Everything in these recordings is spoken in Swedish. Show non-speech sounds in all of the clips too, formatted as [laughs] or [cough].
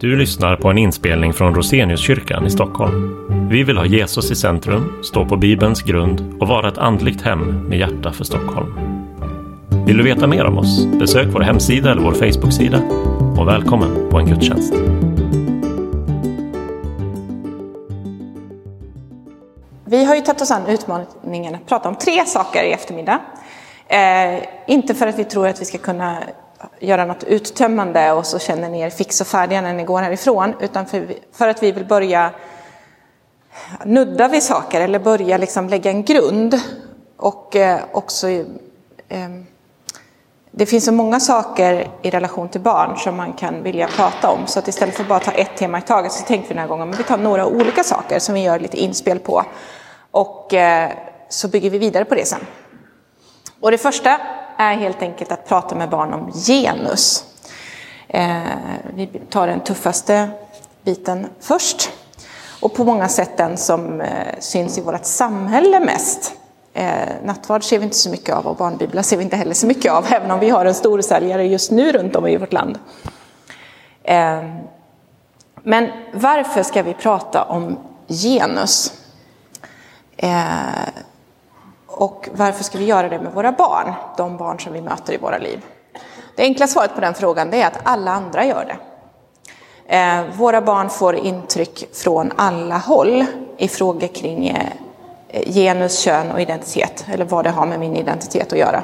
Du lyssnar på en inspelning från Roseniuskyrkan i Stockholm. Vi vill ha Jesus i centrum, stå på Bibelns grund och vara ett andligt hem med hjärta för Stockholm. Vill du veta mer om oss? Besök vår hemsida eller vår Facebook-sida. Och välkommen på en gudstjänst. Vi har ju tagit oss an utmaningen att prata om tre saker i eftermiddag. Eh, inte för att vi tror att vi ska kunna göra något uttömmande och så känner ni er fix och färdiga när ni går härifrån, utan för, för att vi vill börja nudda vid saker eller börja liksom lägga en grund. Och eh, också, eh, det finns så många saker i relation till barn som man kan vilja prata om, så att istället för att bara ta ett tema i taget så tänkte vi den här gången att vi tar några olika saker som vi gör lite inspel på. Och eh, så bygger vi vidare på det sen. Och det första är helt enkelt att prata med barn om genus. Eh, vi tar den tuffaste biten först. Och på många sätt den som eh, syns i vårt samhälle mest. Eh, nattvard ser vi inte så mycket av och barnbiblar ser vi inte heller så mycket av, [laughs] även om vi har en storsäljare just nu runt om i vårt land. Men varför ska vi prata om genus? Och varför ska vi göra det med våra barn, de barn som vi möter i våra liv? Det enkla svaret på den frågan är att alla andra gör det. Eh, våra barn får intryck från alla håll i frågor kring eh, genus, kön och identitet, eller vad det har med min identitet att göra.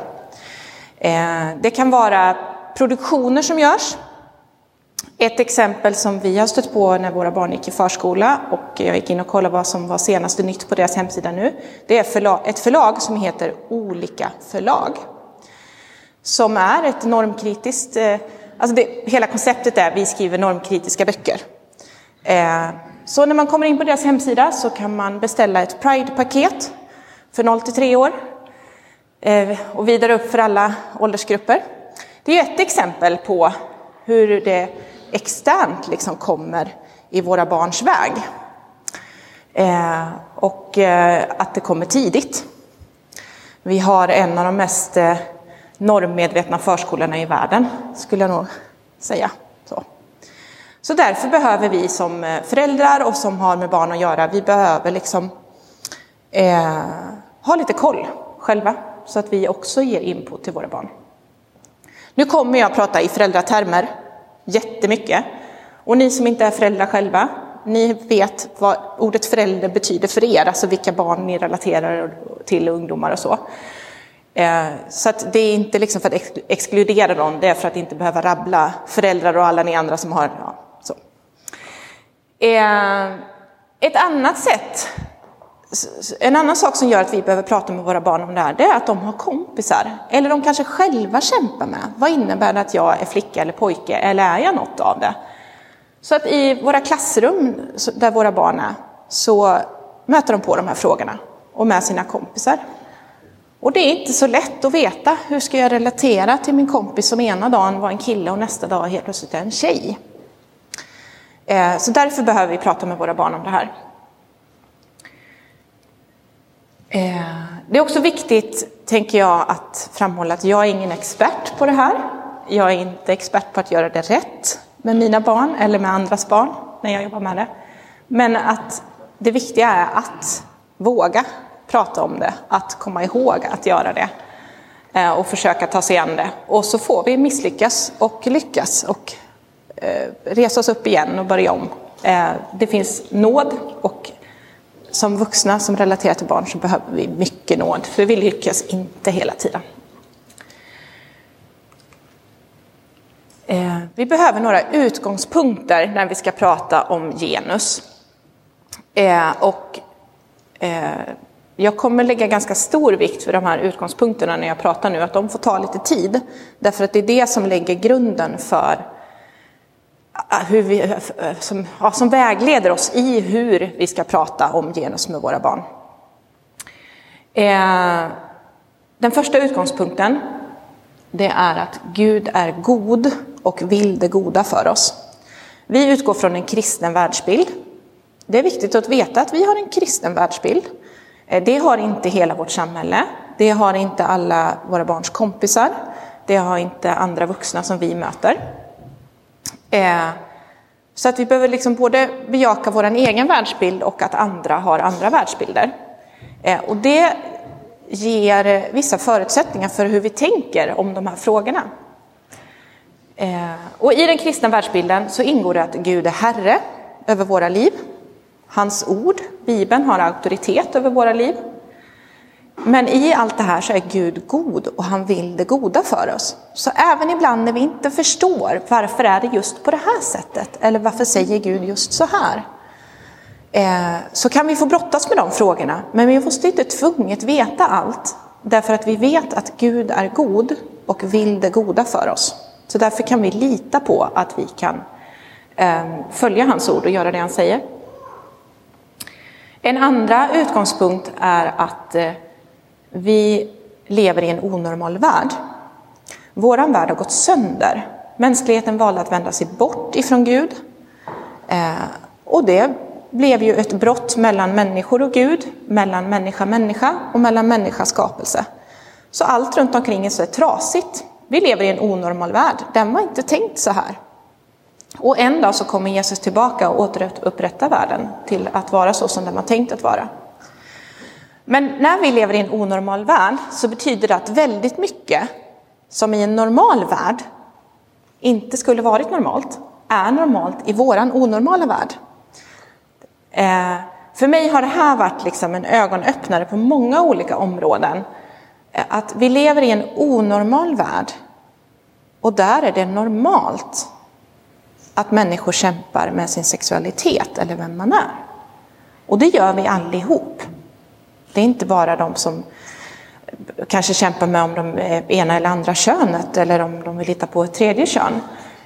Eh, det kan vara produktioner som görs, ett exempel som vi har stött på när våra barn gick i förskola och jag gick in och kollade vad som var senaste nytt på deras hemsida nu. Det är förlag, ett förlag som heter Olika förlag. Som är ett normkritiskt, eh, alltså det, hela konceptet är vi skriver normkritiska böcker. Eh, så när man kommer in på deras hemsida så kan man beställa ett Pride-paket för 0 till 3 år eh, och vidare upp för alla åldersgrupper. Det är ett exempel på hur det externt liksom kommer i våra barns väg. Eh, och eh, att det kommer tidigt. Vi har en av de mest eh, normmedvetna förskolorna i världen, skulle jag nog säga. Så. Så därför behöver vi som eh, föräldrar och som har med barn att göra, vi behöver liksom eh, ha lite koll själva, så att vi också ger input till våra barn. Nu kommer jag att prata i föräldratermer, jättemycket. Och ni som inte är föräldrar själva, ni vet vad ordet förälder betyder för er, alltså vilka barn ni relaterar till, ungdomar och så. Eh, så att det är inte liksom för att exkludera dem, det är för att inte behöva rabbla föräldrar och alla ni andra som har... Ja, så. Eh, ett annat sätt en annan sak som gör att vi behöver prata med våra barn om det här, det är att de har kompisar. Eller de kanske själva kämpar med, vad innebär det att jag är flicka eller pojke, eller är jag något av det? Så att i våra klassrum där våra barn är, så möter de på de här frågorna och med sina kompisar. Och det är inte så lätt att veta, hur ska jag relatera till min kompis som ena dagen var en kille och nästa dag helt plötsligt är en tjej? Eh, så därför behöver vi prata med våra barn om det här. Eh, Eh, det är också viktigt, tänker jag, att framhålla att jag är ingen expert på det här. Jag är inte expert på att göra det rätt med mina barn eller med andras barn när jag jobbar med det. Men att det viktiga är att våga prata om det, att komma ihåg att göra det eh, och försöka ta sig an det. Och så får vi misslyckas och lyckas och eh, resa oss upp igen och börja om. Det finns nåd och som vuxna som relaterar till barn så behöver vi mycket nåd, för vi lyckas inte hela tiden. Eh, vi behöver några utgångspunkter när vi ska prata om genus. Eh, och eh, jag kommer lägga ganska stor vikt vid de här utgångspunkterna när jag pratar nu, att de får ta lite tid. Därför att det är det som lägger grunden för Ah, hur vi, eh, eh, som, ja, som vägleder oss i hur vi ska prata om genus med våra barn. Eh, den första utgångspunkten det är att Gud är god och vill det goda för oss. Vi utgår från en kristen världsbild. Det är viktigt att veta att vi har en kristen världsbild. Eh, det har inte hela vårt samhälle. Det har inte alla våra barns kompisar. Det har inte andra vuxna som vi möter. Eh, Så att vi behöver liksom både bejaka vår egen världsbild och att andra har andra världsbilder. Eh, och det ger vissa förutsättningar för hur vi tänker om de här frågorna. Eh, och i den kristna världsbilden så ingår det att Gud är Herre över våra liv. Hans ord, Bibeln, har auktoritet över våra liv. Men i allt det här så är Gud god och han vill det goda för oss. Så även ibland när vi inte förstår varför är det just på det här sättet eller varför säger Gud just så här? Eh, så kan vi få brottas med de frågorna, men vi måste inte tvunget veta allt. Därför att vi vet att Gud är god och vill det goda för oss. Så därför kan vi lita på att vi kan eh, följa hans ord och göra det han säger. En andra utgångspunkt är att eh, vi lever i en onormal värld. Vår värld har gått sönder. Mänskligheten valde att vända sig bort ifrån Gud. Eh, och det blev ju ett brott mellan människor och Gud, mellan människa människa och mellan människa skapelse. Så allt runt omkring oss är trasigt. Vi lever i en onormal värld. Den var inte tänkt så här. Och en dag så kommer Jesus tillbaka och återupprätta världen till att vara så som den var tänkt att vara. Men när vi lever i en onormal värld så betyder det att väldigt mycket som i en normal värld inte skulle varit normalt, är normalt i våran onormala värld. Eh, för mig har det här varit liksom en ögonöppnare på många olika områden. Eh, att vi lever i en onormal värld och där är det normalt att människor kämpar med sin sexualitet eller vem man är. Och det gör vi allihop. Det är inte bara de som kanske kämpar med om de är ena eller andra könet eller om de vill hitta på ett tredje kön.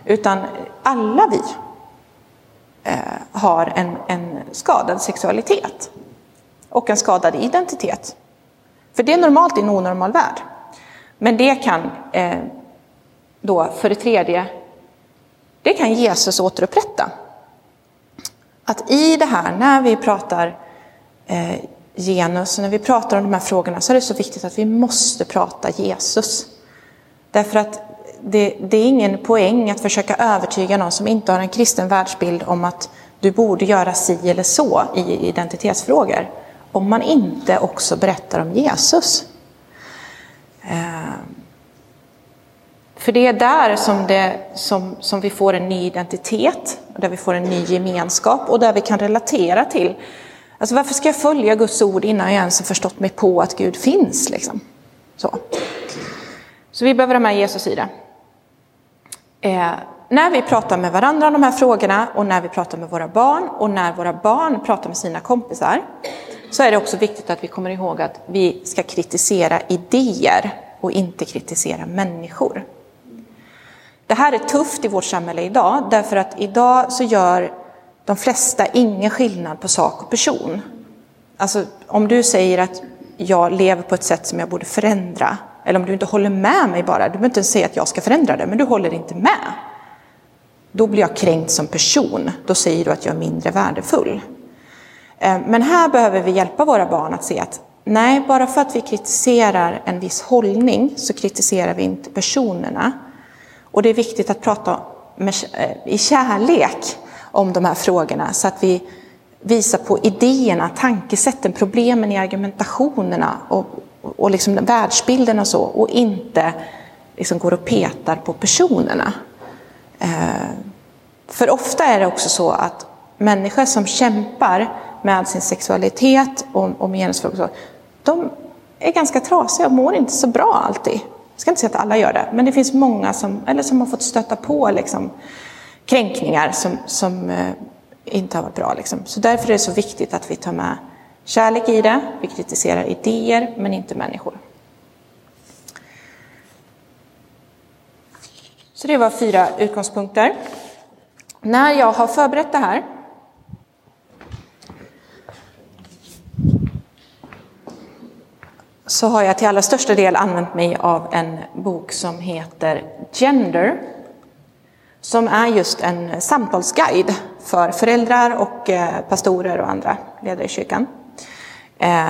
Utan alla vi eh, har en, en skadad sexualitet och en skadad identitet. För det är normalt i en onormal värld. Men det kan eh, då, för det tredje, det kan Jesus återupprätta. Att i det här, när vi pratar eh, genus, när vi pratar om de här frågorna, så är det så viktigt att vi måste prata Jesus. Därför att det, det, är ingen poäng att försöka övertyga någon som inte har en kristen världsbild om att du borde göra si eller så i identitetsfrågor. Om man inte också berättar om Jesus. Eh, för det är där som, det, som, som vi får en ny identitet, där vi får en ny gemenskap och där vi kan relatera till Alltså varför ska jag följa Guds ord innan jag ens har förstått mig på att Gud finns? Liksom? Så. Så vi behöver ha med Jesus i det. Eh, när vi pratar med varandra om de här frågorna och när vi pratar med våra barn och när våra barn pratar med sina kompisar så är det också viktigt att vi kommer ihåg att vi ska kritisera idéer och inte kritisera människor. Det här är tufft i vårt samhälle idag därför att idag så gör de flesta ingen skillnad på sak och person. Alltså om du säger att jag lever på ett sätt som jag borde förändra eller om du inte håller med mig bara, du behöver inte säga att jag ska förändra det, men du håller inte med. Då blir jag kränkt som person, då säger du att jag är mindre värdefull. Eh, men här behöver vi hjälpa våra barn att se att nej, bara för att vi kritiserar en viss hållning så kritiserar vi inte personerna. Och det är viktigt att prata med, eh, i kärlek om de här frågorna så att vi visar på idéerna, tankesätten, problemen i argumentationerna och och liksom världsbilden och så och inte liksom går och petar på personerna. Eh, för ofta är det också så att människor som kämpar med sin sexualitet och, och med genusfrågor, de är ganska trasiga och mår inte så bra alltid. Jag ska inte säga att alla gör det, men det finns många som, eller som har fått stöta på liksom, kränkningar som, som eh, inte har varit bra. Liksom. Så därför är det så viktigt att vi tar med kärlek i det, vi kritiserar idéer men inte människor. Så det var fyra utgångspunkter. När jag har förberett det här så har jag till allra största del använt mig av en bok som heter Gender som är just en samtalsguide för föräldrar och eh, pastorer och andra ledare i kyrkan. Eh,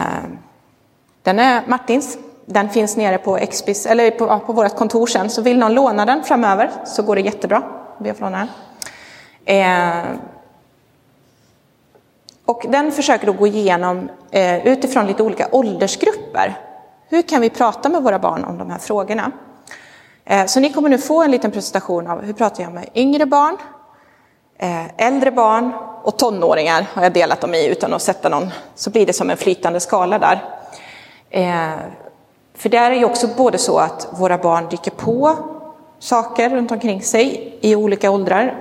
den är Martins. Den finns nere på, Expis, eller på, på vårt kontor sen, så vill någon låna den framöver så går det jättebra. Be låna den. Eh, och den försöker då gå igenom utifrån lite olika åldersgrupper. Hur kan vi prata med våra barn om de här frågorna? Eh, så ni kommer nu få en liten presentation av hur pratar jag med yngre barn, eh, äldre barn och tonåringar har jag delat dem i utan att sätta någon, så blir det som en flytande skala där. Eh, för där är ju också både så att våra barn dyker på saker runt omkring sig i olika åldrar.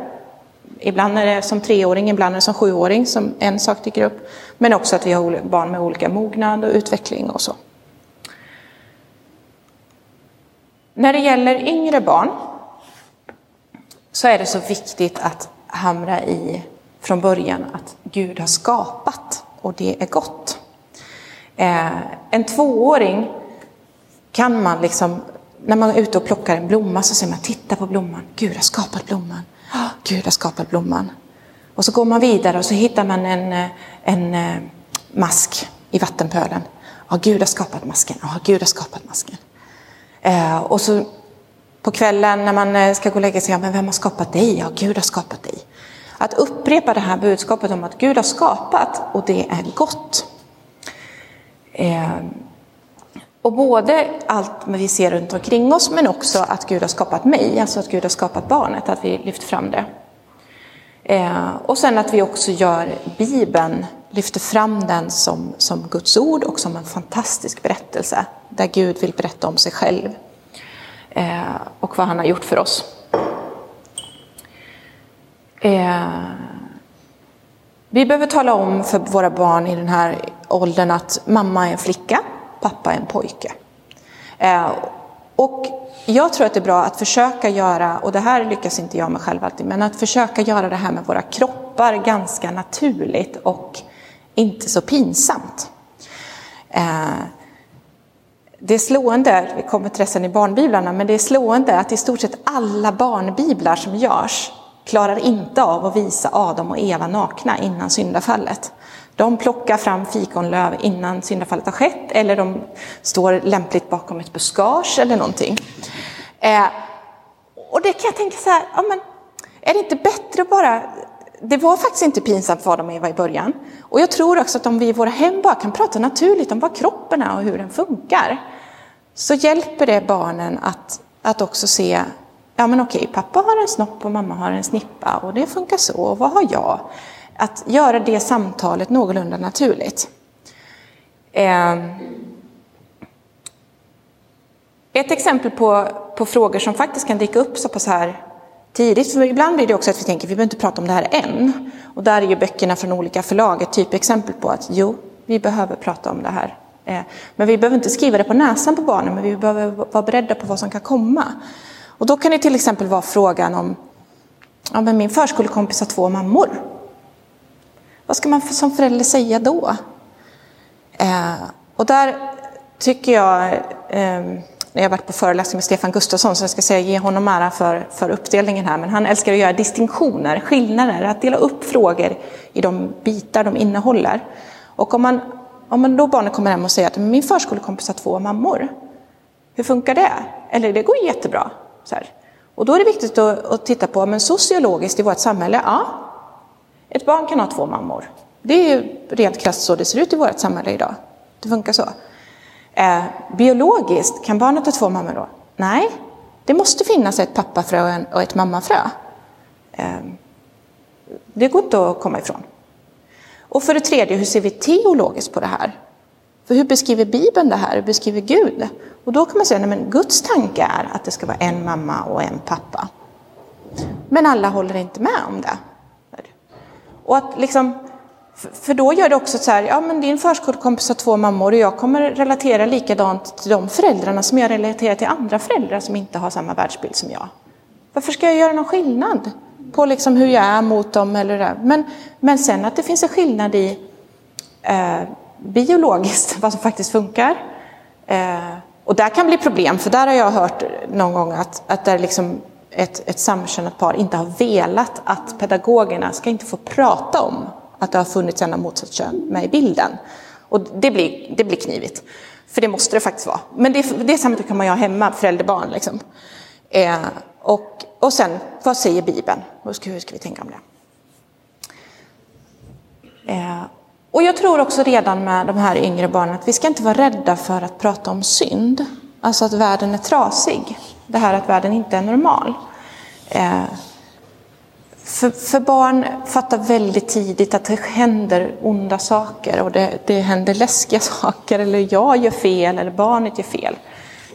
Ibland är det som treåring, ibland är det som sjuåring som en sak dyker upp. Men också att vi har barn med olika mognad och utveckling och så. När det gäller yngre barn så är det så viktigt att hamra i från början att Gud har skapat och det är gott. Eh, en tvååring kan man liksom, när man är ute och plockar en blomma så säger man titta på blomman, Gud har skapat blomman, ah, Gud har skapat blomman. Och så går man vidare och så hittar man en, eh, en eh, mask i vattenpölen. Ja, Gud har skapat masken, ja, Gud har skapat masken. Eh, och så på kvällen när man eh, ska gå och lägga sig, men vem har skapat dig? Ja, Gud har skapat dig. Att upprepa det här budskapet om att Gud har skapat och det är gott. Eh, och både allt vi ser runt omkring oss men också att Gud har skapat mig, alltså att Gud har skapat barnet, att vi lyfter fram det. Eh, och sen att vi också gör Bibeln, lyfter fram den som, som Guds ord och som en fantastisk berättelse där Gud vill berätta om sig själv eh, och vad han har gjort för oss. Eh, vi behöver tala om för våra barn i den här åldern att mamma är en flicka, pappa är en pojke. Eh, och jag tror att det är bra att försöka göra, och det här lyckas inte jag med själv alltid, men att försöka göra det här med våra kroppar ganska naturligt och inte så pinsamt. Eh, det är slående, vi kommer till resten i barnbiblarna, men det är slående att i stort sett alla barnbiblar som görs klarar inte av att visa Adam och Eva nakna innan syndafallet. De plockar fram fikonlöv innan syndafallet har skett eller de står lämpligt bakom ett buskage eller någonting. Eh, och det kan jag tänka så här, ja, men är det inte bättre att bara det var faktiskt inte pinsamt för Adam och Eva i början. Och jag tror också att om vi i våra hem bara kan prata naturligt om vad kroppen är och hur den funkar, så hjälper det barnen att, att också se, ja men okej, pappa har en snopp och mamma har en snippa och det funkar så, och vad har jag? Att göra det samtalet någorlunda naturligt. Ehm. Ett exempel på, på frågor som faktiskt kan dyka upp så pass här tidigt, för ibland blir det också att vi tänker vi behöver inte prata om det här än. Och där är ju böckerna från olika förlag ett typexempel på att jo, vi behöver prata om det här. Eh, men vi behöver inte skriva det på näsan på barnen, men vi behöver vara beredda på vad som kan komma. Och då kan det till exempel vara frågan om, ja men min förskolekompis har två mammor. Vad ska man som förälder säga då? Eh, och där tycker jag, eh, när jag varit på föreläsning med Stefan Gustafsson, så jag ska säga ge honom ära för, för uppdelningen här, men han älskar att göra distinktioner, skillnader, att dela upp frågor i de bitar de innehåller. Och om, man, om man då barnet kommer hem och säger att min förskolekompis har två mammor, hur funkar det? Eller det går jättebra. Så här. Och då är det viktigt att, att titta på, men sociologiskt i vårt samhälle, ja, ett barn kan ha två mammor. Det är ju rent krasst så det ser ut i vårt samhälle idag. Det funkar så. Eh, biologiskt, kan barnet ha två mammor då? Nej, det måste finnas ett pappafrö och ett mammafrö. Eh, det går inte att komma ifrån. Och för det tredje, hur ser vi teologiskt på det här? För hur beskriver Bibeln det här? Hur beskriver Gud? Och då kan man säga att Guds tanke är att det ska vara en mamma och en pappa. Men alla håller inte med om det. Och att liksom, för då gör det också så här, ja men din förskolekompis har två mammor och jag kommer relatera likadant till de föräldrarna som jag relaterar till andra föräldrar som inte har samma världsbild som jag. Varför ska jag göra någon skillnad på liksom hur jag är mot dem? Eller det? Men, men sen att det finns en skillnad i eh, biologiskt, [laughs] vad som faktiskt funkar. Eh, och där kan bli problem, för där har jag hört någon gång att, att där liksom ett, ett samkönat par inte har velat att pedagogerna ska inte få prata om att det har funnits en av motsatt kön med i bilden. Och det blir, det blir knivigt. För det måste det faktiskt vara. Men det, det samtalet kan man ju ha hemma, förälder-barn. Liksom. Eh, och, och sen, vad säger Bibeln? Hur ska, hur ska vi tänka om det? Eh, och jag tror också redan med de här yngre barnen att vi ska inte vara rädda för att prata om synd. Alltså att världen är trasig. Det här att världen inte är normal. Eh, för, för, barn fattar väldigt tidigt att det händer onda saker och det, det händer läskiga [laughs] saker eller jag gör fel eller barnet gör fel.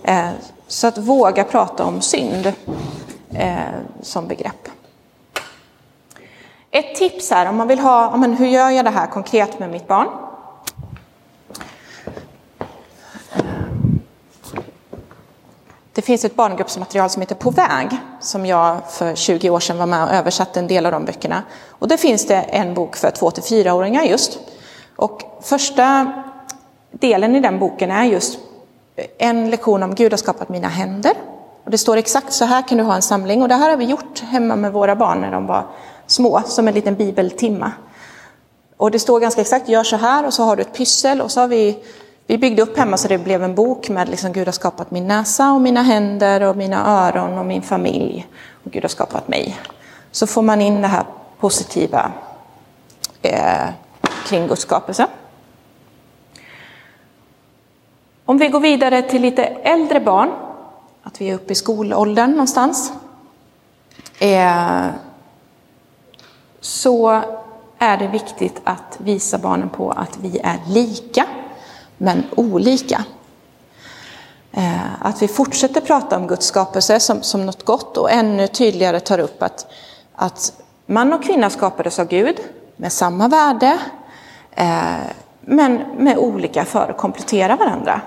Eh, så att våga prata om synd eh, som begrepp. Ett tips här om man vill ha, men hur gör jag det här konkret med mitt barn? Det finns ett barngruppsmaterial som heter På väg, som jag för 20 år sedan var med och översatte en del av de böckerna. Och där finns det en bok för 2-4-åringar just. Och första delen i den boken är just en lektion om Gud har skapat mina händer. Och det står exakt så här kan du ha en samling. Och det här har vi gjort hemma med våra barn när de var små, som en liten bibeltimma. Och det står ganska exakt, gör så här och så har du ett pyssel och så har vi vi byggde upp hemma så det blev en bok med liksom Gud har skapat min näsa och mina händer och mina öron och min familj. Och Gud har skapat mig. Så får man in det här positiva eh, kring Guds skapelse. Om vi går vidare till lite äldre barn, att vi är uppe i skolåldern någonstans, eh, så är det viktigt att visa barnen på att vi är lika men olika. Eh, att vi fortsätter prata om Guds skapelse som, som något gott och ännu tydligare tar upp att, att man och kvinna skapades av Gud med samma värde, eh, men med olika för att komplettera varandra.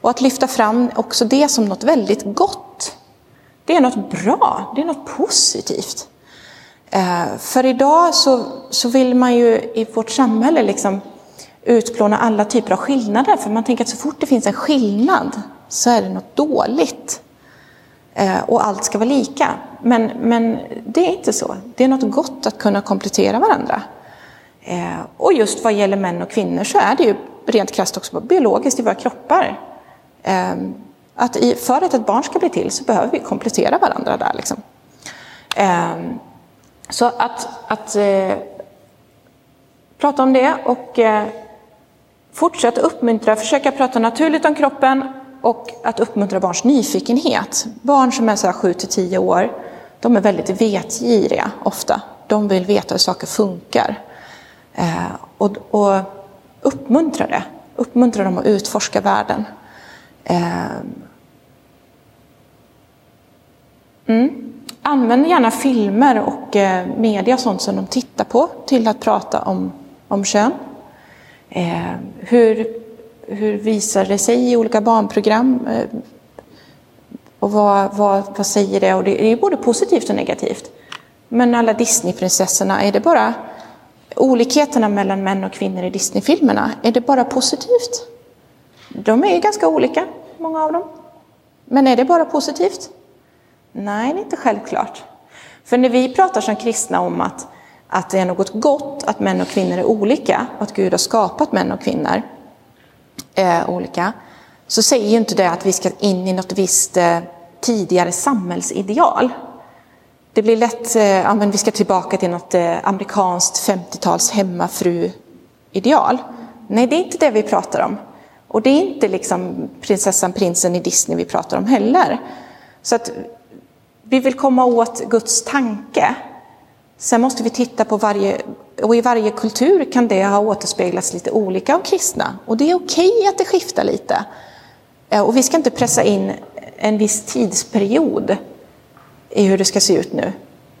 Och att lyfta fram också det som något väldigt gott. Det är något bra, det är något positivt. Eh, för idag så, så vill man ju i vårt samhälle liksom utplåna alla typer av skillnader. För man tänker att så fort det finns en skillnad så är det något dåligt. Eh, och allt ska vara lika. Men, men det är inte så. Det är något gott att kunna komplettera varandra. Eh, och just vad gäller män och kvinnor så är det ju rent krasst också biologiskt i våra kroppar. Eh, att i, för att ett barn ska bli till så behöver vi komplettera varandra där. Liksom. Eh, så att, att eh, prata om det och eh, Fortsätt uppmuntra, försöka prata naturligt om kroppen och att uppmuntra barns nyfikenhet. Barn som är så 7 10 år, de är väldigt vetgiriga ofta. De vill veta hur saker funkar. Eh, och, och uppmuntra det. Uppmuntra dem att utforska världen. Eh, mm. Använd gärna filmer och eh, media, sånt som de tittar på, till att prata om, om kön. Eh, hur, hur visar det sig i olika barnprogram? Eh, och vad, vad, vad säger det? Och det är både positivt och negativt. Men alla Disneyprinsessorna, är det bara olikheterna mellan män och kvinnor i Disneyfilmerna, är det bara positivt? De är ju ganska olika, många av dem. Men är det bara positivt? Nej, det är inte självklart. För när vi pratar som kristna om att att det är något gott att män och kvinnor är olika och att Gud har skapat män och kvinnor eh, olika, så säger ju inte det att vi ska in i något visst eh, tidigare samhällsideal. Det blir lätt, eh, ja, men vi ska tillbaka till något eh, amerikanskt 50-tals hemmafru-ideal. Nej, det är inte det vi pratar om. Och det är inte liksom prinsessan, prinsen i Disney vi pratar om heller. Så att vi vill komma åt Guds tanke Sen måste vi titta på varje, och i varje kultur kan det ha återspeglats lite olika av kristna. Och det är okej att det skiftar lite. Eh, och vi ska inte pressa in en viss tidsperiod i hur det ska se ut nu.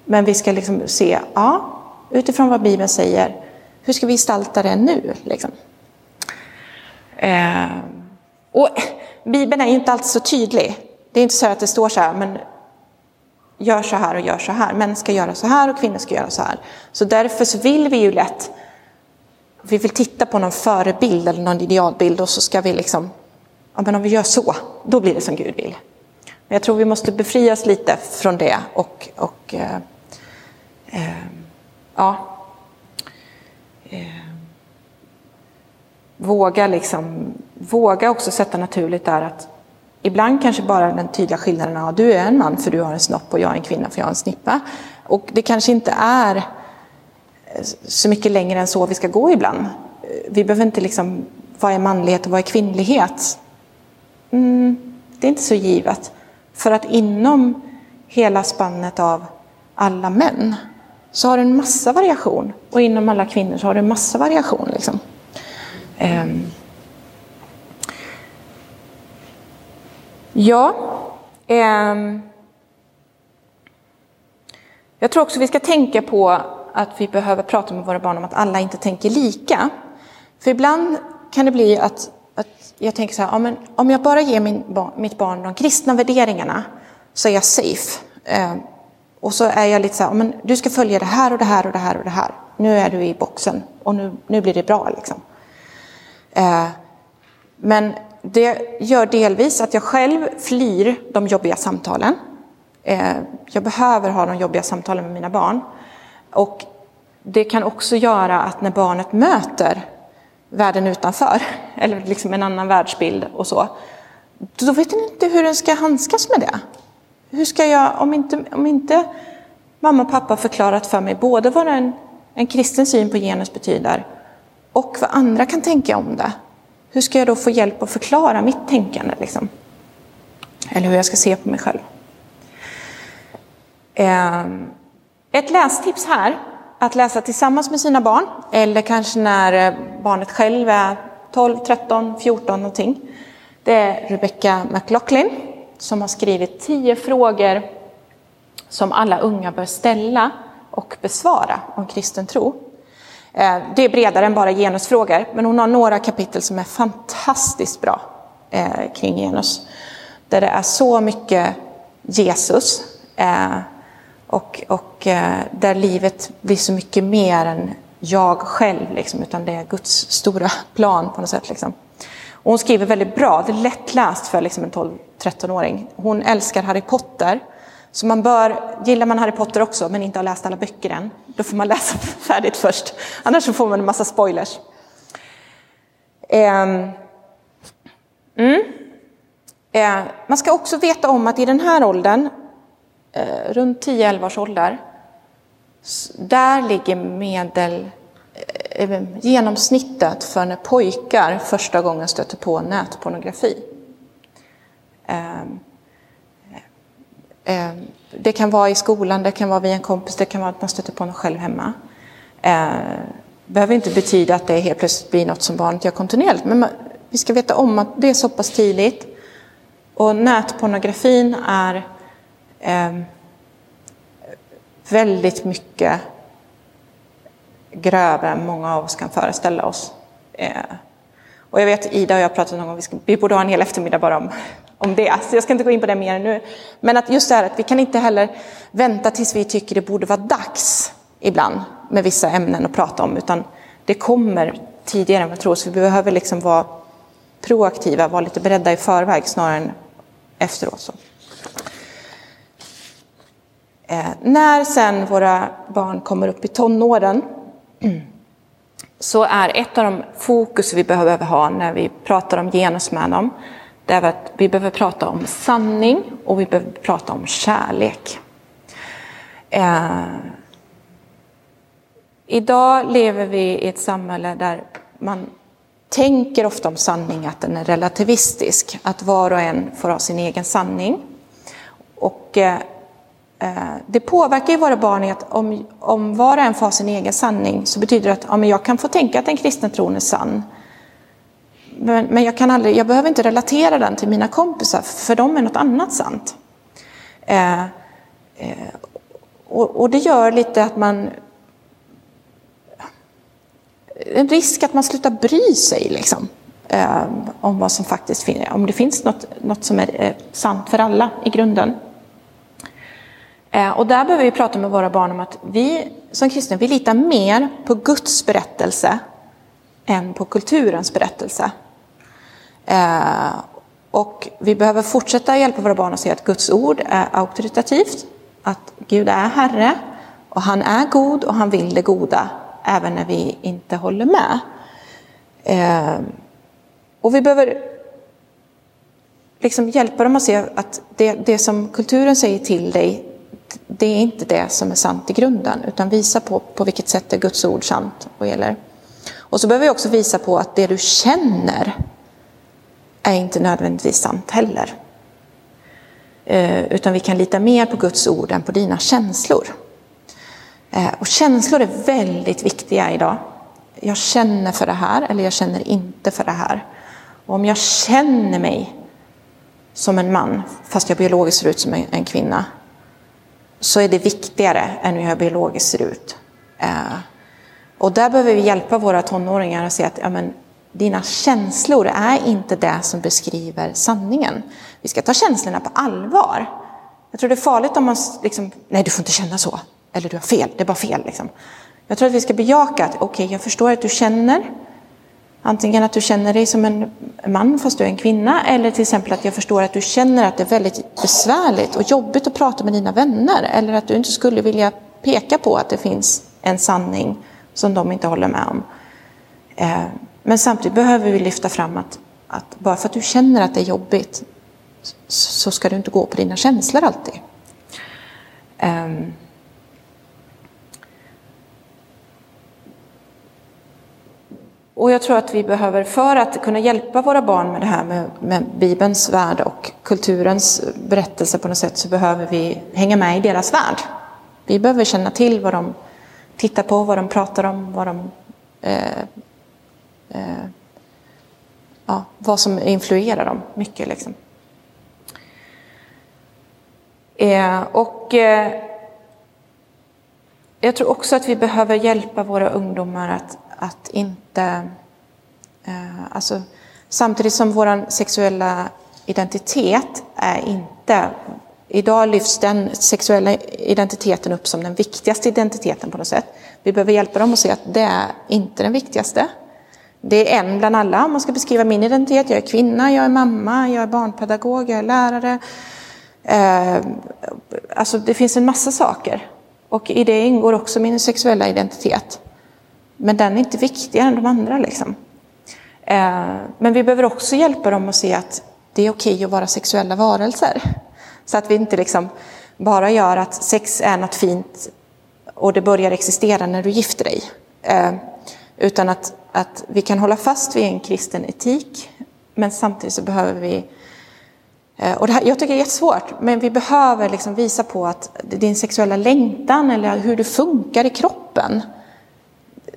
Men vi ska liksom se, ja, utifrån vad Bibeln säger, hur ska vi gestalta det nu? Liksom? Eh, och Bibeln är ju inte alltid så tydlig. Det är inte så att det står så här, men gör så här och gör så här. Män ska göra så här och kvinnor ska göra så här. Så därför så vill vi ju lätt, vi vill titta på någon förebild eller någon idealbild och så ska vi liksom, ja men om vi gör så, då blir det som Gud vill. Men jag tror vi måste befrias lite från det och, och eh, eh, ja, eh, våga liksom, våga också sätta naturligt där att Ibland kanske bara den tydliga skillnaden att du är en man för du har en snopp och jag är en kvinna för jag har en snippa. Och det kanske inte är eh, så mycket längre än så vi ska gå ibland. Eh, vi behöver inte liksom, vad är manlighet och vad är kvinnlighet? Mm, det är inte så givet. För att inom hela spannet av alla män så har du en massa variation. Och inom alla kvinnor så har du en massa variation. Liksom. Um. Ja. Ehm. Jag tror också vi ska tänka på att vi behöver prata med våra barn om att alla inte tänker lika. För ibland kan det bli att, att jag tänker så här, ja, men om jag bara ger min, mitt barn de kristna värderingarna så är jag safe. Ehm. och så är jag lite så här, men du ska följa det här och det här och det här och det här. Nu är du i boxen och nu, nu blir det bra liksom. Ehm. men det gör delvis att jag själv flyr de jobbiga samtalen. Eh, jag behöver ha de jobbiga samtalen med mina barn. Och det kan också göra att när barnet möter världen utanför, [laughs] eller liksom en annan världsbild och så, då vet den inte hur den ska handskas med det. Hur ska jag, om inte, om inte mamma och pappa förklarat för mig både vad en, en kristen syn på genus betyder och vad andra kan tänka om det, hur ska jag då få hjälp att förklara mitt tänkande? Liksom? Eller hur jag ska se på mig själv. Ehm, ett lästips här, att läsa tillsammans med sina barn, eller kanske när eh, barnet själv är 12, 13, 14 någonting. Det är Rebecca McLaughlin som har skrivit tio frågor som alla unga bör ställa och besvara om kristen tro. Eh, det är bredare än bara genusfrågor, men hon har några kapitel som är fantastiskt bra eh, kring genus. Där det är så mycket Jesus eh, och, och där livet blir så mycket mer än jag själv, liksom, utan det är Guds stora plan på något sätt. Liksom. Och hon skriver väldigt bra, det är lättläst för liksom en 12-13-åring. Hon älskar Harry Potter. Så man bör, gillar man Harry Potter också men inte har läst alla böcker än, då får man läsa [laughs] färdigt först. Annars får man en massa spoilers. Ehm, mm. Ehm, man ska också veta om att i den här åldern, eh, runt 10-11 års ålder, där ligger medel eh, eh, genomsnittet för när pojkar första gången stöter på nätpornografi. Ehm, Eh, det kan vara i skolan, det kan vara via en kompis, det kan vara att man stöter på något själv hemma. Det behöver inte betyda att det helt plötsligt blir något som barnet gör kontinuerligt, men vi ska veta om att det är så pass tidigt. Och nätpornografin är ehm, väldigt mycket grövre än många av oss kan föreställa oss. Eh, och jag vet Ida och jag pratat någon gång, vi, ska, vi borde ha en hel eftermiddag bara om, om det, så jag ska inte gå in på det mer nu. Men att just det här att vi kan inte heller vänta tills vi tycker det borde vara dags ibland med vissa ämnen att prata om, utan det kommer tidigare än vi tror, så vi behöver liksom vara proaktiva, vara lite beredda i förväg snarare än efteråt. Så. Eh, när sen våra barn kommer upp i tonåren [clears throat] så är ett av de fokus vi behöver ha när vi pratar om genus med dem, det är att vi behöver prata om sanning och vi behöver prata om kärlek. Eh, idag lever vi i ett samhälle där man tänker ofta om sanning att den är relativistisk, att var och en får ha sin egen sanning. Och eh, Eh, det påverkar ju våra barn i att om, om var och en får sin egen sanning så betyder det att ja, men jag kan få tänka att den kristna tron är sann. Men, men jag, kan aldrig, jag behöver inte relatera den till mina kompisar, för de är något annat sant. Eh, eh, och, och, det gör lite att man... En risk att man slutar bry sig liksom, eh, om vad som faktiskt finns, om det finns något, något som är eh, sant för alla i grunden. Eh, och där behöver vi prata med våra barn om att vi som kristna, vi litar mer på Guds berättelse än på kulturens berättelse. Eh, och vi behöver fortsätta hjälpa våra barn att se att Guds ord är auktoritativt, att Gud är Herre och han är god och han vill det goda även när vi inte håller med. Eh, och vi behöver liksom hjälpa dem att se att det, det som kulturen säger till dig det är inte det som är sant i grunden, utan visa på på vilket sätt är Guds ord sant och gäller. Och så behöver vi också visa på att det du känner är inte nödvändigtvis sant heller. Eh, utan vi kan lita mer på Guds ord än på dina känslor. Eh, och känslor är väldigt viktiga idag. Jag känner för det här eller jag känner inte för det här. Och om jag känner mig som en man, fast jag biologiskt ser ut som en kvinna, så är det viktigare än hur jag biologiskt ser ut. Eh, och där behöver vi hjälpa våra tonåringar att se att ja, men, dina känslor är inte det som beskriver sanningen. Vi ska ta känslorna på allvar. Jag tror det är farligt om man liksom, nej du får inte känna så, eller du har fel, det är bara fel. Liksom. Jag tror att vi ska bejaka att, okej, okay, jag förstår att du känner, antingen att du känner dig som en man fast du är en kvinna, eller till exempel att jag förstår att du känner att det är väldigt besvärligt och jobbigt att prata med dina vänner, eller att du inte skulle vilja peka på att det finns en sanning som de inte håller med om. Eh, men samtidigt behöver vi lyfta fram att, att bara för att du känner att det är jobbigt så ska du inte gå på dina känslor alltid. Um, och jag tror att vi behöver, för att kunna hjälpa våra barn med det här med, med Bibelns värld och kulturens berättelse på något sätt, så behöver vi hänga med i deras värld. Vi behöver känna till vad de tittar på, vad de pratar om, vad de eh, eh, ja, vad som influerar dem mycket. Liksom. Eh, och eh, jag tror också att vi behöver hjälpa våra ungdomar att, att inte... Eh, alltså, samtidigt som vår sexuella identitet är inte... Idag lyfts den sexuella identiteten upp som den viktigaste identiteten på något sätt. Vi behöver hjälpa dem att se att det är inte den viktigaste. Det är en bland alla om man ska beskriva min identitet. Jag är kvinna, jag är mamma, jag är barnpedagog, jag är lärare. Eh, alltså det finns en massa saker. Och i det ingår också min sexuella identitet. Men den är inte viktigare än de andra. Liksom. Eh, men vi behöver också hjälpa dem att se att det är okej att vara sexuella varelser. Så att vi inte liksom bara gör att sex är något fint och det börjar existera när du gifter dig. Eh, utan att, att vi kan hålla fast vid en kristen etik, men samtidigt så behöver vi Eh, och det här, jag tycker det är jättesvårt, men vi behöver liksom visa på att din sexuella längtan eller hur du funkar i kroppen,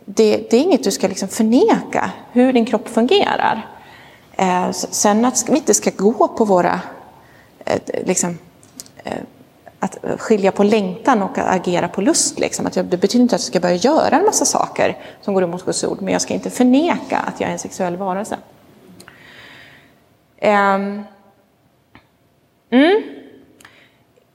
det, det är inget du ska liksom förneka, hur din kropp fungerar. Eh, sen att vi inte ska gå på våra eh, liksom, eh, att skilja på längtan och att agera på lust. Liksom. Att det betyder inte att jag ska börja göra en massa saker som går emot Guds ord, men jag ska inte förneka att jag är en sexuell varelse. Um. Mm.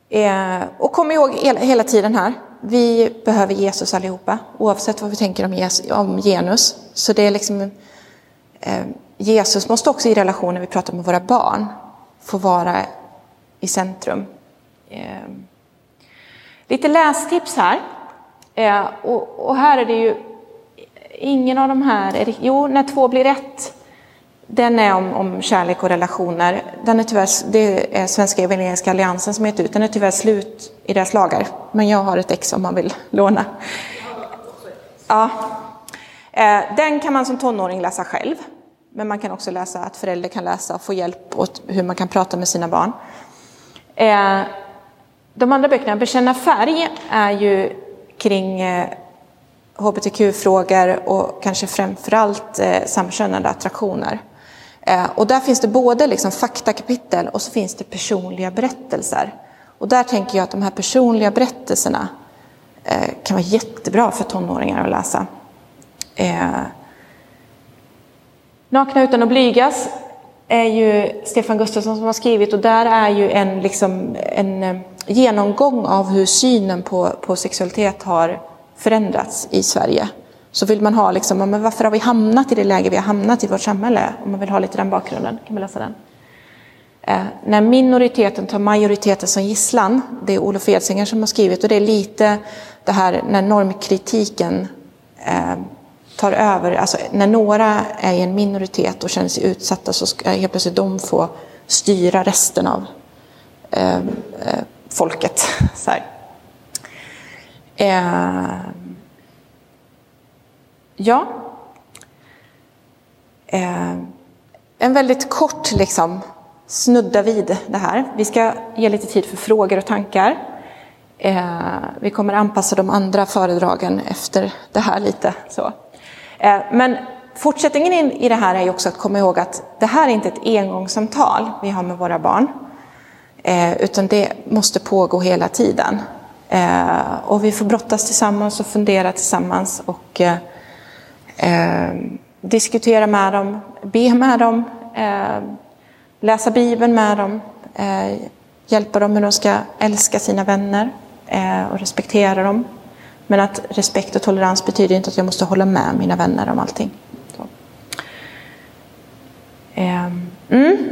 Eh, och kom ihåg hela tiden här, vi behöver Jesus allihopa, oavsett vad vi tänker om, Jesus, om genus. Så det är liksom, eh, Jesus måste också i relationen vi pratar med våra barn få vara i centrum. Eh, lite lästips här. Eh, och, och, här är det ju ingen av de här, är det, jo, när två blir ett, den är om, om kärlek och relationer. Den är tyvärr, det är Svenska Evangeliska Alliansen som heter ut, den är tyvärr slut i deras lagar. Men jag har ett ex om man vill låna. Ja. Eh, den kan man som tonåring läsa själv. Men man kan också läsa att förälder kan läsa och få hjälp åt hur man kan prata med sina barn. Eh, de andra böckerna, Bekänna färg, är ju kring eh, hbtq-frågor och kanske framförallt samkönade attraktioner. Eh, och där finns det både liksom faktakapitel och så finns det personliga berättelser. Och där tänker jag att de här personliga berättelserna eh, kan vara jättebra för tonåringar att läsa. Eh, Nakna utan att blygas är ju Stefan Gustafsson som har skrivit och där är ju en, liksom, en eh, genomgång av hur synen på, på sexualitet har förändrats i Sverige. Så vill man ha, liksom, men varför har vi hamnat i det läge vi har hamnat i vårt samhälle? Om man vill ha lite den bakgrunden, kan man läsa den. Eh, när minoriteten tar majoriteten som gisslan, det är Olof Edsinger som har skrivit, och det är lite det här när normkritiken eh, tar över, alltså när några är i en minoritet och känner sig utsatta så ska helt plötsligt de få styra resten av eh, eh folket. [laughs] Så här. Eh, ja. Eh, en väldigt kort liksom, snudda vid det här. Vi ska ge lite tid för frågor och tankar. Eh, vi kommer anpassa de andra föredragen efter det här lite. Så. Eh, men fortsättningen in i det här är ju också att komma ihåg att det här är inte ett engångssamtal vi har med våra barn. Eh, utan det måste pågå hela tiden. Eh, och vi får brottas tillsammans och fundera tillsammans och eh, eh, diskutera med dem, be med dem, eh, läsa Bibeln med dem, eh, hjälpa dem hur de ska älska sina vänner eh, och respektera dem. Men att respekt och tolerans betyder inte att jag måste hålla med mina vänner om allting. Eh, mm.